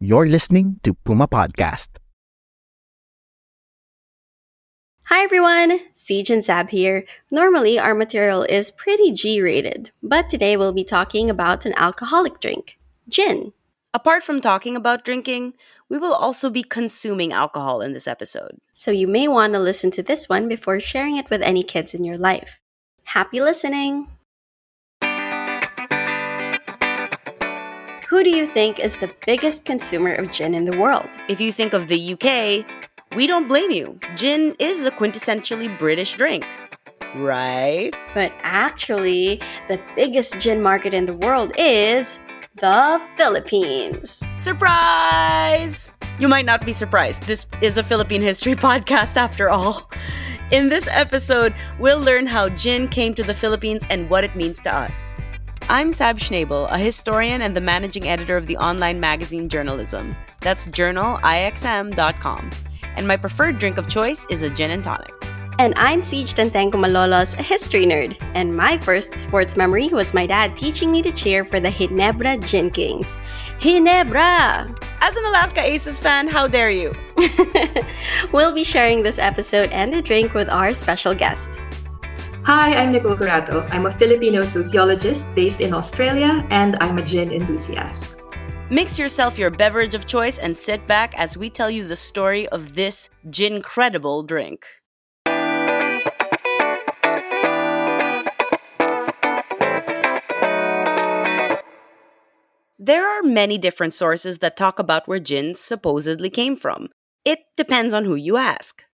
You're listening to Puma Podcast. Hi everyone, Ceej and Sab here. Normally, our material is pretty G rated, but today we'll be talking about an alcoholic drink gin. Apart from talking about drinking, we will also be consuming alcohol in this episode. So you may want to listen to this one before sharing it with any kids in your life. Happy listening! Who do you think is the biggest consumer of gin in the world? If you think of the UK, we don't blame you. Gin is a quintessentially British drink, right? But actually, the biggest gin market in the world is the Philippines. Surprise! You might not be surprised. This is a Philippine history podcast after all. In this episode, we'll learn how gin came to the Philippines and what it means to us. I'm Sab Schnabel, a historian and the managing editor of the online magazine Journalism. That's journalixm.com. And my preferred drink of choice is a gin and tonic. And I'm Ceej Tantengco Malolos, a history nerd. And my first sports memory was my dad teaching me to cheer for the Ginebra Gin Kings. Ginebra! As an Alaska Aces fan, how dare you? we'll be sharing this episode and the drink with our special guest. Hi, I'm Nicole Curato. I'm a Filipino sociologist based in Australia, and I'm a gin enthusiast. Mix yourself your beverage of choice and sit back as we tell you the story of this gin-credible drink. There are many different sources that talk about where gin supposedly came from. It depends on who you ask.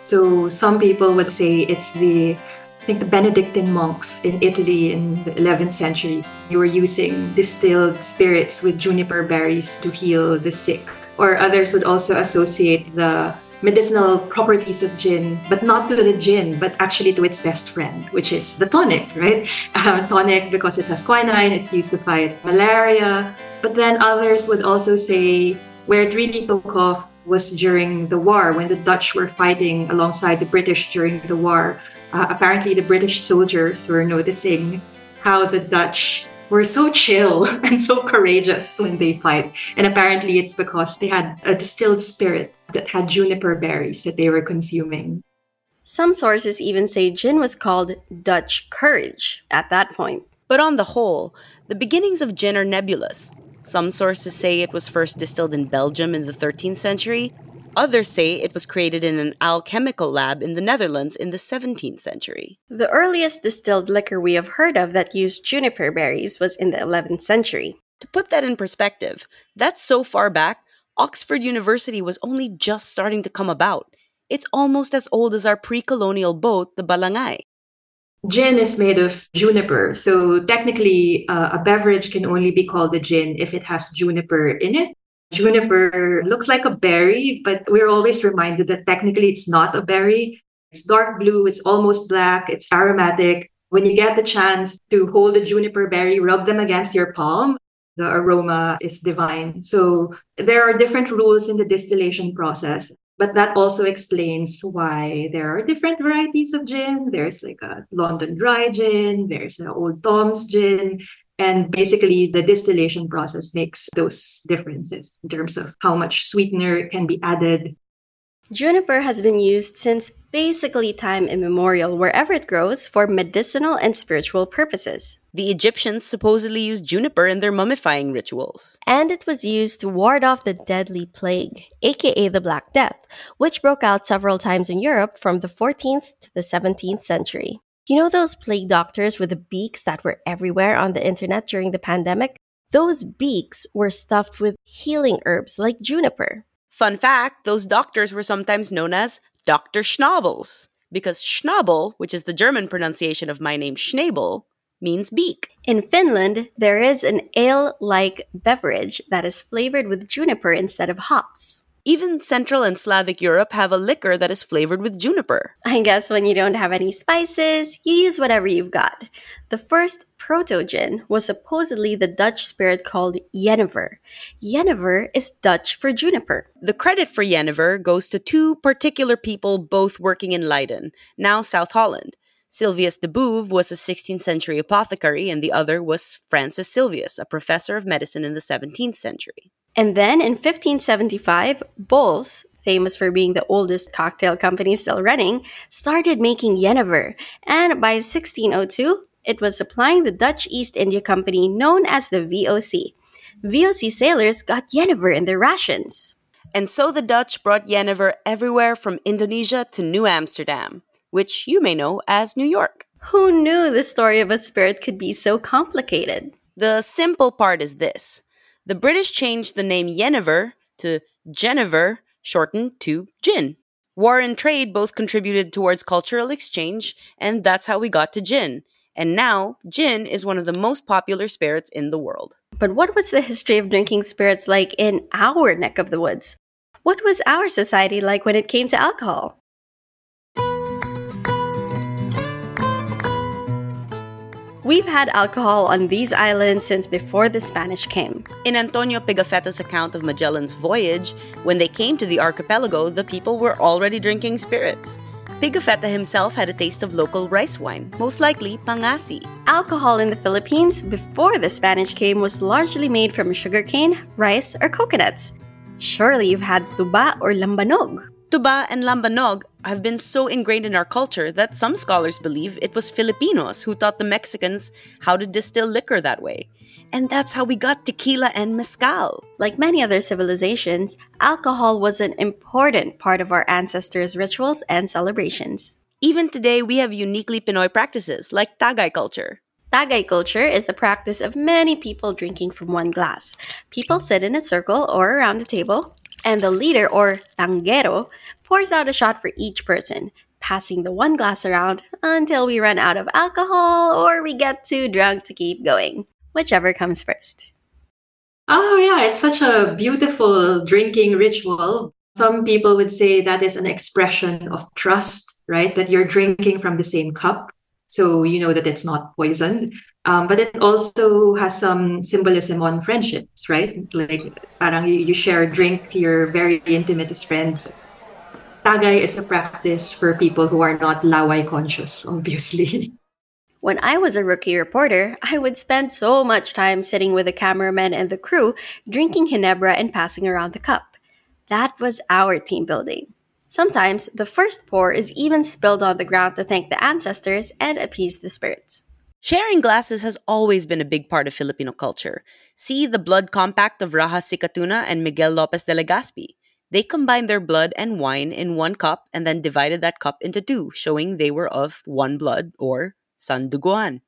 So, some people would say it's the I think the Benedictine monks in Italy in the 11th century, they were using distilled spirits with juniper berries to heal the sick. Or others would also associate the medicinal properties of gin, but not to the gin, but actually to its best friend, which is the tonic, right? Uh, tonic because it has quinine, it's used to fight malaria. But then others would also say where it really took off was during the war when the Dutch were fighting alongside the British during the war uh, apparently the British soldiers were noticing how the Dutch were so chill and so courageous when they fight. And apparently it's because they had a distilled spirit that had juniper berries that they were consuming. Some sources even say gin was called Dutch courage at that point. But on the whole, the beginnings of gin are nebulous. Some sources say it was first distilled in Belgium in the 13th century, Others say it was created in an alchemical lab in the Netherlands in the 17th century. The earliest distilled liquor we have heard of that used juniper berries was in the 11th century. To put that in perspective, that's so far back, Oxford University was only just starting to come about. It's almost as old as our pre colonial boat, the Balangay. Gin is made of juniper. So technically, uh, a beverage can only be called a gin if it has juniper in it. Juniper looks like a berry, but we're always reminded that technically it's not a berry. It's dark blue, it's almost black, it's aromatic. When you get the chance to hold a juniper berry, rub them against your palm, the aroma is divine. So there are different rules in the distillation process, but that also explains why there are different varieties of gin. There's like a London dry gin, there's an Old Tom's gin, and basically, the distillation process makes those differences in terms of how much sweetener can be added. Juniper has been used since basically time immemorial wherever it grows for medicinal and spiritual purposes. The Egyptians supposedly used juniper in their mummifying rituals. And it was used to ward off the deadly plague, aka the Black Death, which broke out several times in Europe from the 14th to the 17th century. You know those plague doctors with the beaks that were everywhere on the internet during the pandemic? Those beaks were stuffed with healing herbs like juniper. Fun fact those doctors were sometimes known as Dr. Schnabels because Schnabel, which is the German pronunciation of my name Schnabel, means beak. In Finland, there is an ale like beverage that is flavored with juniper instead of hops. Even Central and Slavic Europe have a liquor that is flavored with juniper. I guess when you don't have any spices, you use whatever you've got. The first proto gin was supposedly the Dutch spirit called Jenever. Jenever is Dutch for juniper. The credit for Jenever goes to two particular people both working in Leiden, now South Holland. Sylvius de Bouve was a 16th century apothecary, and the other was Francis Sylvius, a professor of medicine in the 17th century. And then in 1575, Bols, famous for being the oldest cocktail company still running, started making Jenever. And by 1602, it was supplying the Dutch East India Company known as the VOC. VOC sailors got Jenever in their rations. And so the Dutch brought Jenever everywhere from Indonesia to New Amsterdam, which you may know as New York. Who knew the story of a spirit could be so complicated? The simple part is this the British changed the name Jenever to Genever, shortened to gin. War and trade both contributed towards cultural exchange, and that's how we got to gin. And now, gin is one of the most popular spirits in the world. But what was the history of drinking spirits like in our neck of the woods? What was our society like when it came to alcohol? We've had alcohol on these islands since before the Spanish came. In Antonio Pigafetta's account of Magellan's voyage, when they came to the archipelago, the people were already drinking spirits. Pigafetta himself had a taste of local rice wine, most likely pangasi. Alcohol in the Philippines before the Spanish came was largely made from sugarcane, rice, or coconuts. Surely you've had tuba or lambanog. Tuba and lambanog have been so ingrained in our culture that some scholars believe it was Filipinos who taught the Mexicans how to distill liquor that way. And that's how we got tequila and mezcal. Like many other civilizations, alcohol was an important part of our ancestors' rituals and celebrations. Even today, we have uniquely Pinoy practices like Tagay culture. Tagay culture is the practice of many people drinking from one glass. People sit in a circle or around a table, and the leader, or tanguero, pours out a shot for each person, passing the one glass around until we run out of alcohol or we get too drunk to keep going, whichever comes first. Oh, yeah, it's such a beautiful drinking ritual. Some people would say that is an expression of trust, right? That you're drinking from the same cup. So you know that it's not poisoned. Um, but it also has some symbolism on friendships, right? Like parang you, you share a drink to your very intimate friends. Tagay is a practice for people who are not laway conscious, obviously. When I was a rookie reporter, I would spend so much time sitting with the cameraman and the crew, drinking Ginebra and passing around the cup. That was our team building. Sometimes the first pour is even spilled on the ground to thank the ancestors and appease the spirits. Sharing glasses has always been a big part of Filipino culture. See the blood compact of Raja Sikatuna and Miguel Lopez de Legazpi. They combined their blood and wine in one cup and then divided that cup into two, showing they were of one blood or sanduguan.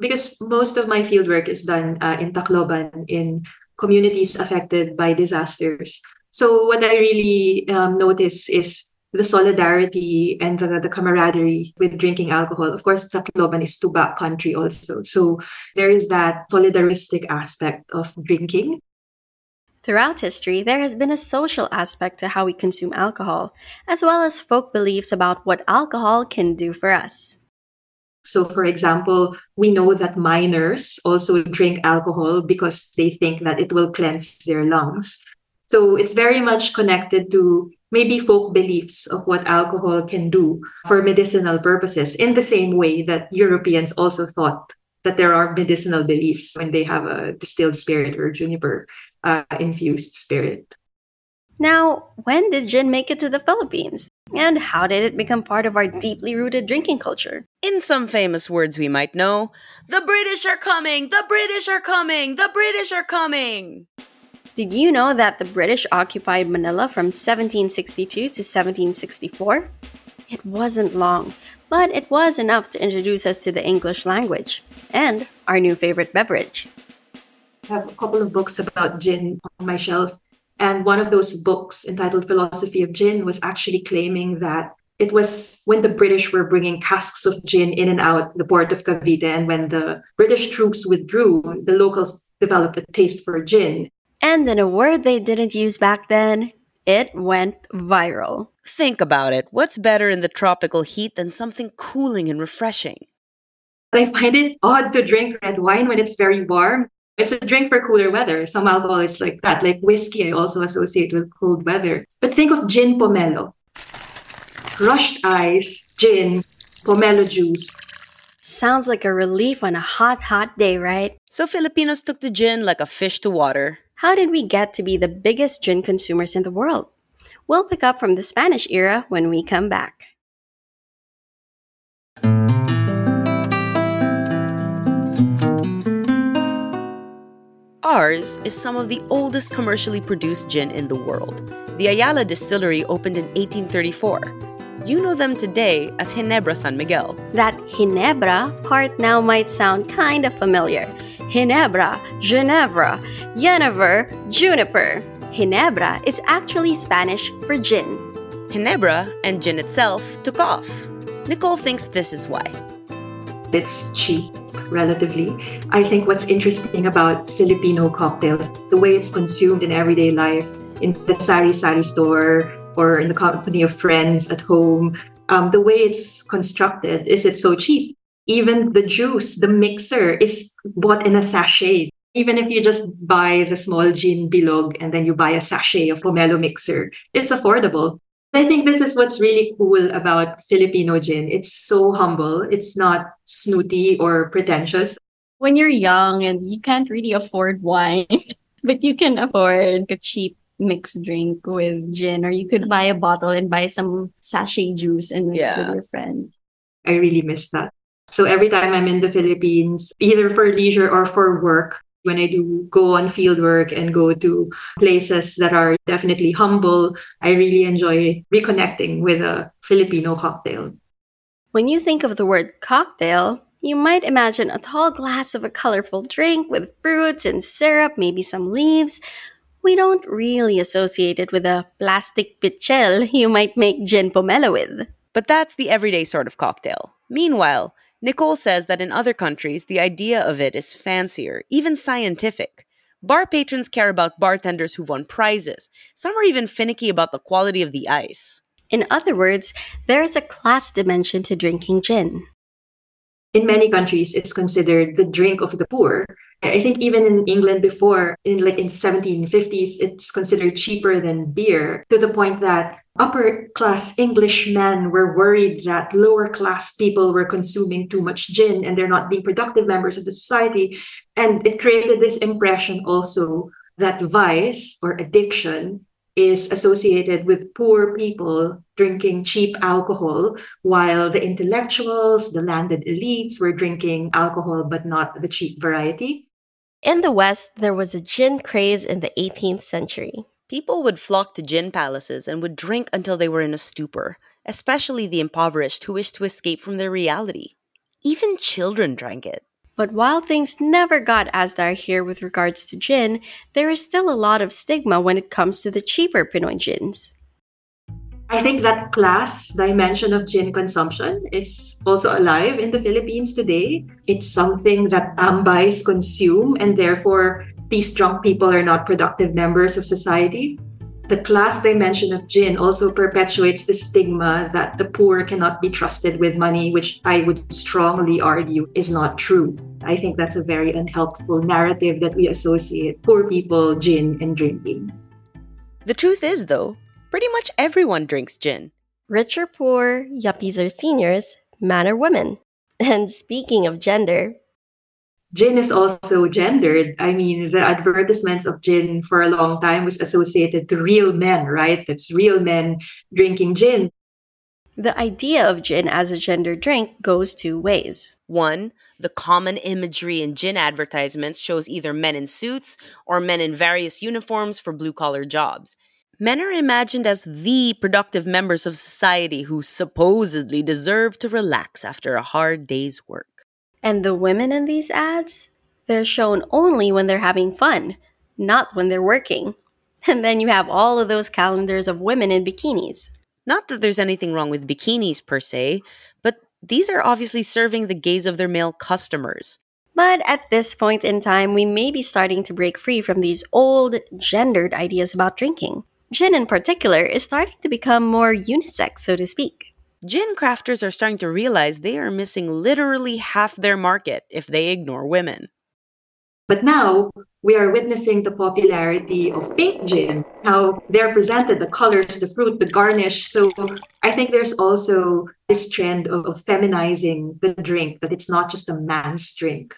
Because most of my fieldwork is done uh, in Tacloban, in communities affected by disasters. So what I really um, notice is the solidarity and the, the camaraderie with drinking alcohol. Of course, Tacloban is tuba country also. So there is that solidaristic aspect of drinking. Throughout history, there has been a social aspect to how we consume alcohol, as well as folk beliefs about what alcohol can do for us. So, for example, we know that miners also drink alcohol because they think that it will cleanse their lungs. So, it's very much connected to maybe folk beliefs of what alcohol can do for medicinal purposes, in the same way that Europeans also thought that there are medicinal beliefs when they have a distilled spirit or juniper uh, infused spirit. Now, when did gin make it to the Philippines? And how did it become part of our deeply rooted drinking culture? In some famous words we might know, the British are coming! The British are coming! The British are coming! Did you know that the British occupied Manila from 1762 to 1764? It wasn't long, but it was enough to introduce us to the English language and our new favorite beverage. I have a couple of books about gin on my shelf. And one of those books, entitled Philosophy of Gin, was actually claiming that It was when the British were bringing casks of gin in and out the port of Cavite, and when the British troops withdrew, the locals developed a taste for gin. And in a word they didn't use back then, it went viral. Think about it. What's better in the tropical heat than something cooling and refreshing? I find it odd to drink red wine when it's very warm. It's a drink for cooler weather. Some alcohol is like that. Like whiskey, I also associate with cold weather. But think of gin pomelo. Crushed ice, gin, pomelo juice. Sounds like a relief on a hot, hot day, right? So Filipinos took to gin like a fish to water. How did we get to be the biggest gin consumers in the world? We'll pick up from the Spanish era when we come back. Ours is some of the oldest commercially produced gin in the world. The Ayala Distillery opened in 1834. You know them today as Ginebra San Miguel. That Ginebra part now might sound kind of familiar. Ginebra, Ginevra, Jenever, Juniper. Ginebra is actually Spanish for gin. Ginebra and gin itself took off. Nicole thinks this is why. It's cheap, relatively. I think what's interesting about Filipino cocktails, the way it's consumed in everyday life, in the sari sari store or in the company of friends at home, um, the way it's constructed is it's so cheap. Even the juice, the mixer is bought in a sachet. Even if you just buy the small gin bilog and then you buy a sachet of pomelo mixer, it's affordable. I think this is what's really cool about Filipino gin. It's so humble. It's not snooty or pretentious. When you're young and you can't really afford wine, but you can afford a cheap mixed drink with gin, or you could buy a bottle and buy some sachet juice and mix Yeah. with your friends. I really miss that. So every time I'm in the Philippines, either for leisure or for work, when I do go on field work and go to places that are definitely humble, I really enjoy reconnecting with a Filipino cocktail. When you think of the word cocktail, you might imagine a tall glass of a colorful drink with fruits and syrup, maybe some leaves. We don't really associate it with a plastic pichel you might make gin pomelo with. But that's the everyday sort of cocktail. Meanwhile, Nicole says that in other countries, the idea of it is fancier, even scientific. Bar patrons care about bartenders who've won prizes. Some are even finicky about the quality of the ice. In other words, there is a class dimension to drinking gin. In many countries, it's considered the drink of the poor. I think even in England before, in like in 1750s, it's considered cheaper than beer to the point that upper class English men were worried that lower class people were consuming too much gin and they're not being productive members of the society. And it created this impression also that vice or addiction is associated with poor people drinking cheap alcohol, while the intellectuals, the landed elites were drinking alcohol but not the cheap variety. In the West, there was a gin craze in the 18th century. People would flock to gin palaces and would drink until they were in a stupor, especially the impoverished who wished to escape from their reality. Even children drank it. But while things never got as dire here with regards to gin, there is still a lot of stigma when it comes to the cheaper Pinoy gins. I think that class dimension of gin consumption is also alive in the Philippines today. It's something that tambais consume, and therefore these drunk people are not productive members of society. The class dimension of gin also perpetuates the stigma that the poor cannot be trusted with money, which I would strongly argue is not true. I think that's a very unhelpful narrative that we associate poor people, gin, and drinking. The truth is, though, pretty much everyone drinks gin. Rich or poor, yuppies or seniors, man or woman. And speaking of gender, Gin is also gendered. I mean, the advertisements of gin for a long time was associated to real men, right? That's real men drinking gin. the idea of gin as a gender drink goes two ways. One, the common imagery in gin advertisements shows either men in suits or men in various uniforms for blue collar jobs. Men are imagined as the productive members of society who supposedly deserve to relax after a hard day's work. And the women in these ads, they're shown only when they're having fun, not when they're working. And then you have all of those calendars of women in bikinis. Not that there's anything wrong with bikinis per se, but these are obviously serving the gaze of their male customers. But at this point in time, we may be starting to break free from these old, gendered ideas about drinking. Gin, in particular, is starting to become more unisex, so to speak. Gin crafters are starting to realize they are missing literally half their market if they ignore women. But now we are witnessing the popularity of pink gin, how they're presented, the colors, the fruit, the garnish. So I think there's also this trend of, of feminizing the drink, that it's not just a man's drink.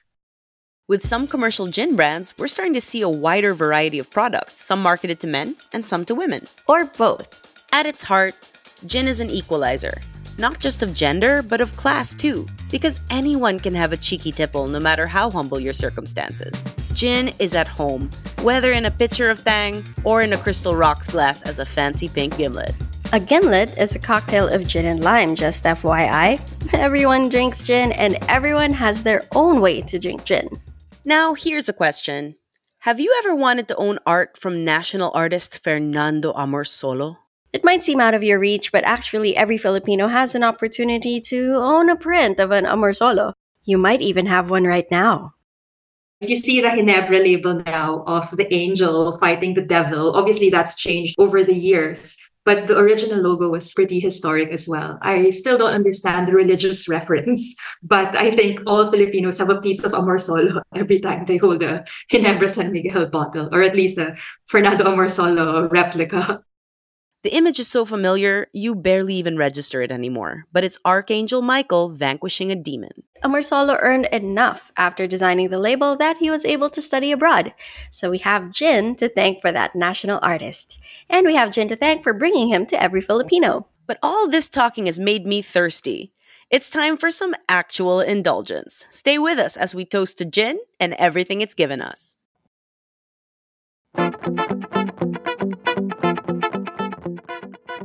With some commercial gin brands, we're starting to see a wider variety of products, some marketed to men and some to women. Or both. At its heart, gin is an equalizer, not just of gender, but of class too, because anyone can have a cheeky tipple no matter how humble your circumstances. Gin is at home, whether in a pitcher of Tang or in a crystal rocks glass as a fancy pink gimlet. A gimlet is a cocktail of gin and lime, just FYI. Everyone drinks gin, and everyone has their own way to drink gin. Now, here's a question Have you ever wanted to own art from national artist Fernando Amorsolo? It might seem out of your reach, but actually, every Filipino has an opportunity to own a print of an Amorsolo. You might even have one right now. You see the Ginebra label now of the angel fighting the devil. Obviously, that's changed over the years, but the original logo was pretty historic as well. I still don't understand the religious reference, but I think all Filipinos have a piece of Amorsolo every time they hold a Ginebra San Miguel bottle, or at least a Fernando Amorsolo replica. The image is so familiar, you barely even register it anymore. But it's Archangel Michael vanquishing a demon. Amorsolo earned enough after designing the label that he was able to study abroad. So we have gin to thank for that national artist. And we have gin to thank for bringing him to every Filipino. But all this talking has made me thirsty. It's time for some actual indulgence. Stay with us as we toast to gin and everything it's given us.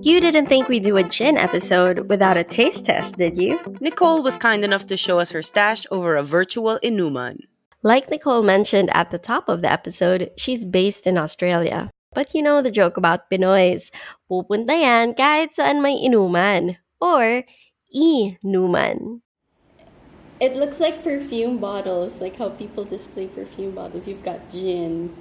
You didn't think we'd do a gin episode without a taste test, did you? Nicole was kind enough to show us her stash over a virtual inuman. Like Nicole mentioned at the top of the episode, she's based in Australia. But you know the joke about Pinoys. Pupunta yan kahit saan may inuman. Or inuman. It looks like perfume bottles, like how people display perfume bottles. You've got gin.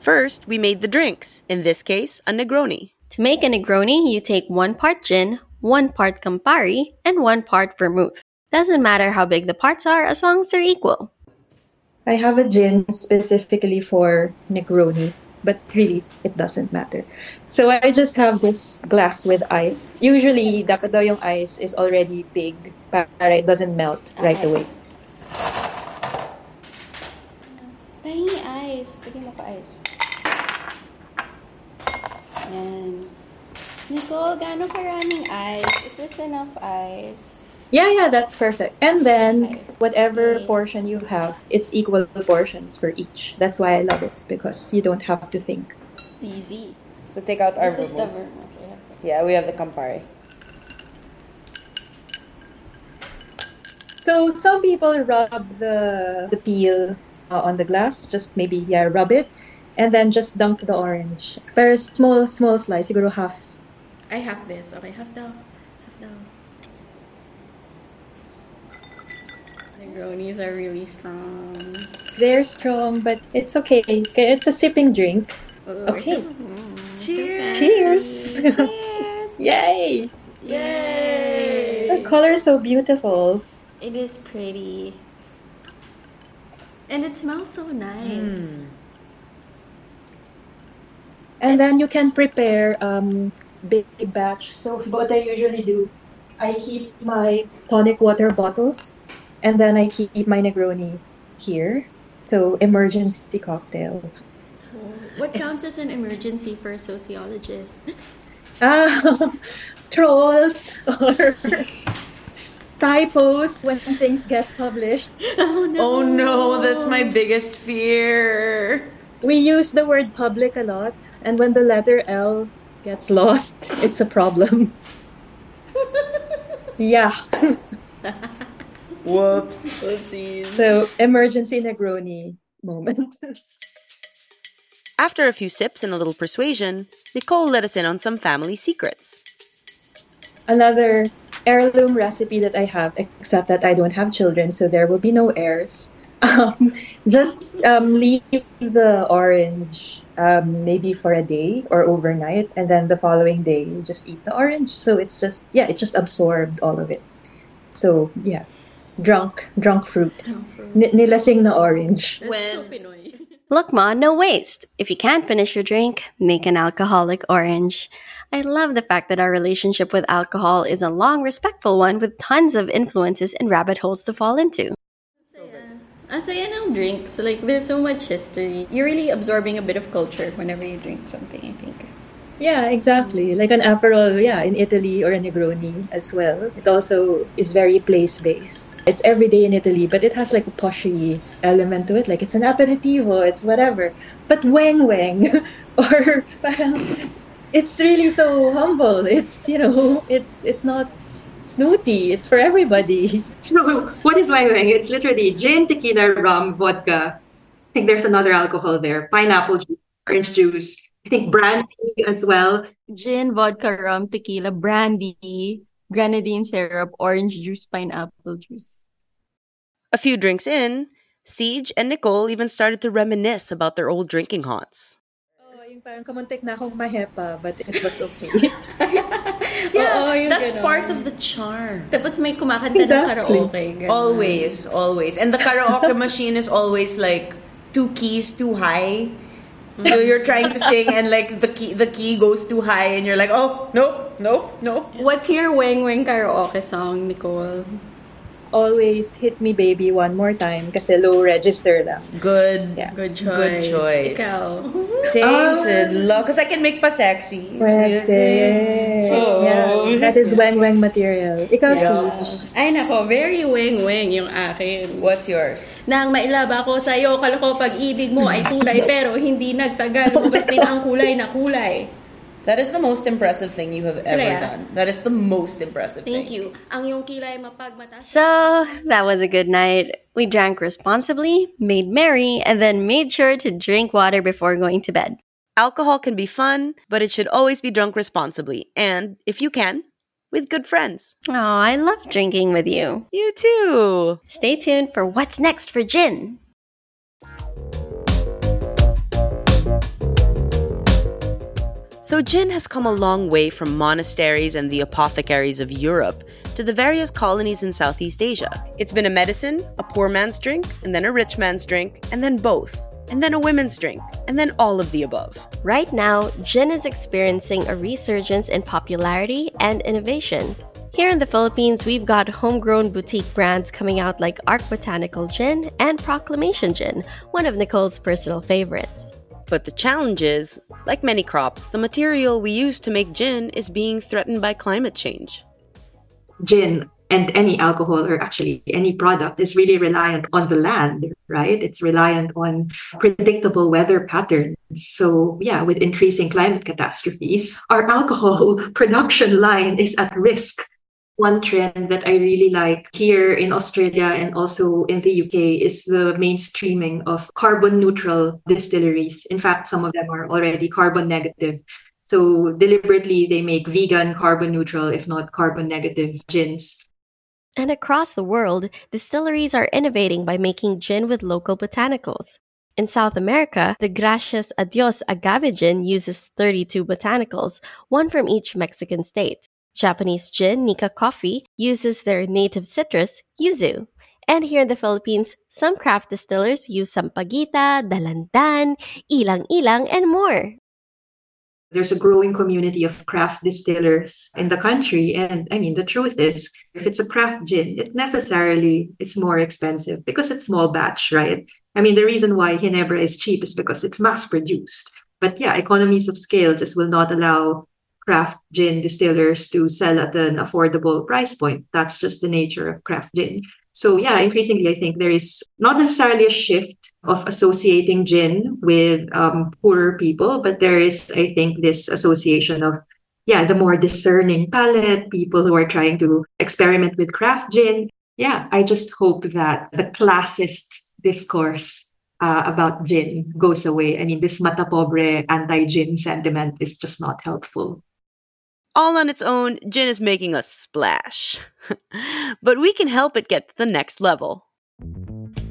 First, we made the drinks. In this case, a Negroni. To make a Negroni, you take one part gin, one part Campari, and one part vermouth. Doesn't matter how big the parts are as long as they're equal. I have a gin specifically for Negroni, but really, it doesn't matter. So I just have this glass with ice. Usually, dapat daw yung ice is already big para it doesn't melt right Ice. away. Pahingi ice. Lagyan mo pa ice. Yan. Nicole, gaano karaming ice? Is this enough ice? Yeah, yeah, that's perfect. And then whatever Okay. portion you have, it's equal portions for each. That's why I love it because you don't have to think. Easy. So take out our This is the vermouth. vermouth. we have. Yeah, we have the Campari. So some people rub the the peel uh, on the glass, just maybe yeah, rub it, and then just dunk the orange. Pero small small slice, siguro half. I have this. Okay, half daw. Half daw. Negronis are really strong. They're strong, but it's okay. Okay, It's a sipping drink. Okay. Mm, Cheers! Cheers! Cheers! Yay! Yay! The color is so beautiful. It is pretty. And it smells so nice. Mm. And then you can prepare um big batch. So what I usually do, I keep my tonic water bottles, and then I keep my Negroni here. So emergency cocktail. What counts as an emergency for a sociologist? Ah, trolls or typos when things get published. oh no! Oh no, that's my biggest fear. We use the word public a lot, and when the letter L gets lost, it's a problem. yeah. Whoops. Oopsies. So emergency Negroni moment. After a few sips and a little persuasion, Nicole let us in on some family secrets. another heirloom recipe that I have, except that I don't have children, so there will be no heirs. Um, just um, leave the orange um, maybe for a day or overnight, and then the following day you just eat the orange. So it's just yeah, it just absorbed all of it. So yeah, drunk drunk fruit. N- nilasing na orange. When Look, Ma, no waste. If you can't finish your drink, make an alcoholic orange. I love the fact that our relationship with alcohol is a long, respectful one with tons of influences and rabbit holes to fall into. Ang saya ng drinks. Like, there's so much history. You're really absorbing a bit of culture whenever you drink something, I think. Yeah, exactly. Like an Aperol, yeah, in Italy or a Negroni as well. It also is very place based. It's every day in Italy, but it has like a poshy element to it. Like it's an aperitivo, it's whatever. But weng weng, or parang, it's really so humble. It's you know, it's it's not snooty. It's for everybody. So, what is weng weng? It's literally gin, tequila, rum, vodka. I think there's another alcohol there. Pineapple juice, orange juice. I think brandy as well. Gin, vodka, rum, tequila, brandy, grenadine syrup, orange juice, pineapple juice. A few drinks in, Ceej and Nicole even started to reminisce about their old drinking haunts. Parang kamuntik na akong mahepa, but it was okay. Yeah, Oo, yung that's ganon. part of the charm. Tapos may kumakanta Exactly. ng karaoke. ganon. Always, always. And the karaoke machine is always like two keys too high. So you're trying to sing and like the key the key goes too high and you're like, oh nope, nope, nope. What's your weng weng karaoke song, Nicole? Always hit me baby one more time kasi low register lang. Good. Yeah. Good choice. Good choice. Ikaw. Tainted love. Because I can make pa sexy. Pwede. Oh. Yeah, that is weng weng material. Ikaw, Yeah. Siege. Ay nako, very weng weng yung akin. What's yours? Nang mailaba ko sa iyo, kala ko pag-ibig mo ay tunay pero hindi nagtagal. Lumabas din ang kulay na kulay. That is the most impressive thing you have ever Kaya. done. That is the most impressive thing. Thank thing. you. Ang iyong kilay mapagmataas. So, that was a good night. We drank responsibly, made merry, and then made sure to drink water before going to bed. Alcohol can be fun, but it should always be drunk responsibly. And, if you can, with good friends. Oh, I love drinking with you. You too! Stay tuned for what's next for Gin. So, gin has come a long way from monasteries and the apothecaries of Europe to the various colonies in Southeast Asia. It's been a medicine, a poor man's drink, and then a rich man's drink, and then both, and then a women's drink, and then all of the above. Right now, gin is experiencing a resurgence in popularity and innovation. Here in the Philippines, we've got homegrown boutique brands coming out like Arc Botanical Gin and Proclamation Gin, one of Nicole's personal favorites. But the challenge is, like many crops, the material we use to make gin is being threatened by climate change. Gin and any alcohol, or actually any product, is really reliant on the land, right? It's reliant on predictable weather patterns. So, yeah, with increasing climate catastrophes, our alcohol production line is at risk. One trend that I really like here in Australia and also in the UK is the mainstreaming of carbon neutral distilleries. In fact, some of them are already carbon negative. So deliberately, they make vegan, carbon neutral, if not carbon negative gins. And across the world, distilleries are innovating by making gin with local botanicals. In South America, the Gracias a Dios agave gin uses 32 botanicals, one from each Mexican state. Japanese gin, Nikka Coffee, uses their native citrus, yuzu. And here in the Philippines, some craft distillers use sampaguita, dalandan, ilang-ilang, and more. There's a growing community of craft distillers in the country. And I mean, the truth is, if it's a craft gin, it necessarily it's more expensive because it's small batch, right? I mean, the reason why Ginebra is cheap is because it's mass produced. But yeah, economies of scale just will not allow craft gin distillers to sell at an affordable price point. That's just the nature of craft gin. So yeah, increasingly, I think there is not necessarily a shift of associating gin with um, poorer people, but there is, I think, this association of yeah, the more discerning palate, people who are trying to experiment with craft gin. Yeah, I just hope that the classist discourse uh, about gin goes away. I mean, this mata pobre anti-gin sentiment is just not helpful. All on its own, gin is making a splash. but we can help it get to the next level.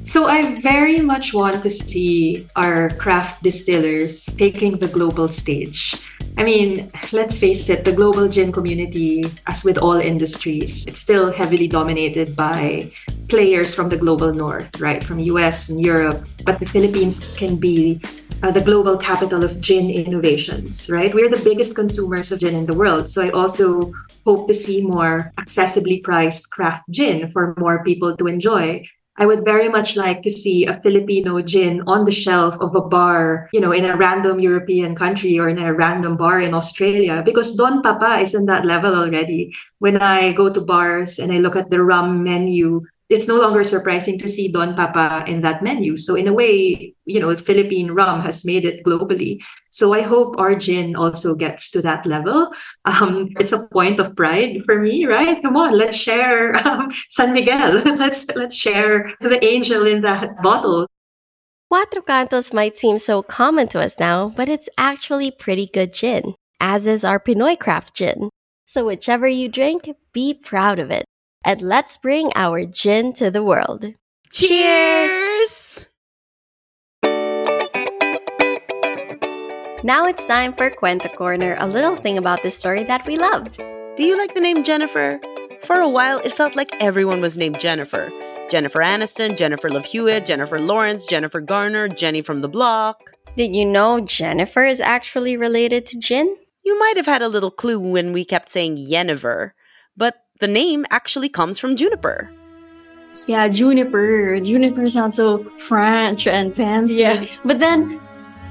So I very much want to see our craft distillers taking the global stage. I mean, let's face it, the global gin community, as with all industries, it's still heavily dominated by players from the global north, right? From US and Europe. But the Philippines can be uh, the global capital of gin innovations, right? We're the biggest consumers of gin in the world. So I also hope to see more accessibly priced craft gin for more people to enjoy. I would very much like to see a Filipino gin on the shelf of a bar, you know, in a random European country or in a random bar in Australia, because Don Papa is in that level already. When I go to bars and I look at the rum menu, it's no longer surprising to see Don Papa in that menu. So in a way, you know, Philippine rum has made it globally. So I hope our gin also gets to that level. Um, it's a point of pride for me, right? Come on, let's share um, San Miguel. let's let's share the angel in that bottle. Cuatro Cantos might seem so common to us now, but it's actually pretty good gin, as is our Pinoy craft gin. So whichever you drink, be proud of it and let's bring our gin to the world. Cheers! Now it's time for Cuento Corner, a little thing about this story that we loved. Do you like the name Jennifer? For a while, it felt like everyone was named Jennifer. Jennifer Aniston, Jennifer Love Hewitt, Jennifer Lawrence, Jennifer Garner, Jenny from the Block. Did you know Jennifer is actually related to gin? You might have had a little clue when we kept saying Jenever, but the name actually comes from juniper. Yeah, juniper. Juniper sounds so French and fancy. Yeah. But then,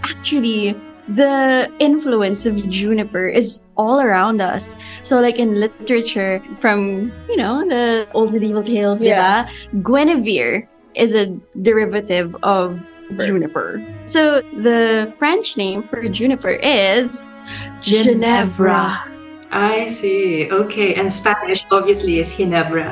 actually, the influence of juniper is all around us. So, like in literature, from, you know, the old medieval tales, Yeah. diba? Guinevere is a derivative of juniper. So, the French name for juniper is Ginevra. I see. Okay. And Spanish obviously is Ginebra.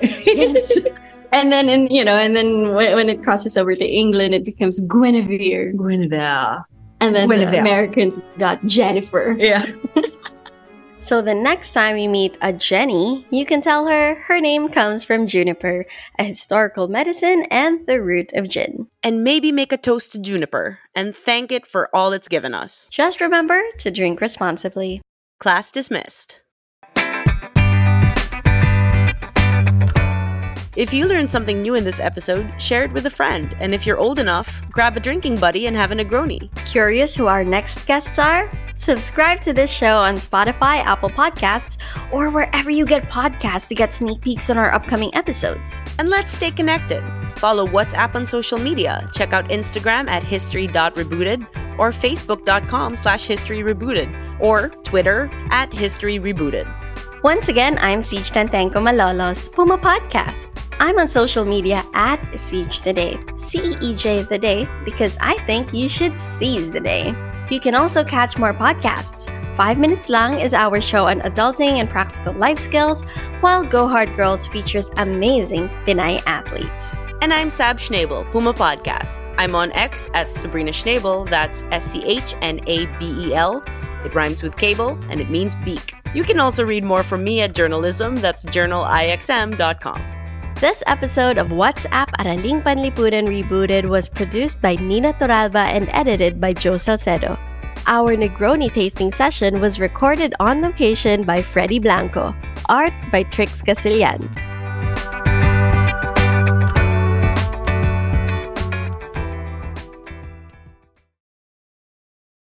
Yes. and then, in, you know, and then when, when it crosses over to England, it becomes Guinevere. Guinevere. And then the Americans got Jennifer. Yeah. So the next time you meet a Jenny, you can tell her her name comes from juniper, a historical medicine and the root of gin. And maybe make a toast to juniper and thank it for all it's given us. Just remember to drink responsibly. Class dismissed. If you learned something new in this episode, share it with a friend. And if you're old enough, grab a drinking buddy and have a Negroni. Curious who our next guests are? Subscribe to this show on Spotify, Apple Podcasts, or wherever you get podcasts to get sneak peeks on our upcoming episodes. And let's stay connected. Follow What's AP on social media. Check out Instagram at history.rebooted or facebook.com slash historyrebooted or Twitter at historyrebooted. Once again, I'm Ceej Tantengco Malolos, Puma Podcast. I'm on social media at Ceej the Day, C-E-E-J the Day, because I think you should seize the day. You can also catch more podcasts. Five Minutes Lang is our show on adulting and practical life skills, while Go Hard Girls features amazing Pinay athletes. And I'm Sab Schnabel, Puma Podcast. I'm on X as Sabrina Schnabel, that's S C H N A B E L. It rhymes with cable and it means beak. You can also read more from me at journalism, that's journalixm.com. This episode of What's AP Araling Panlipunan Rebooted was produced by Nina Toralba and edited by Joe Salcedo. Our Negroni tasting session was recorded on location by Freddy Blanco. Art by Trix Casilian.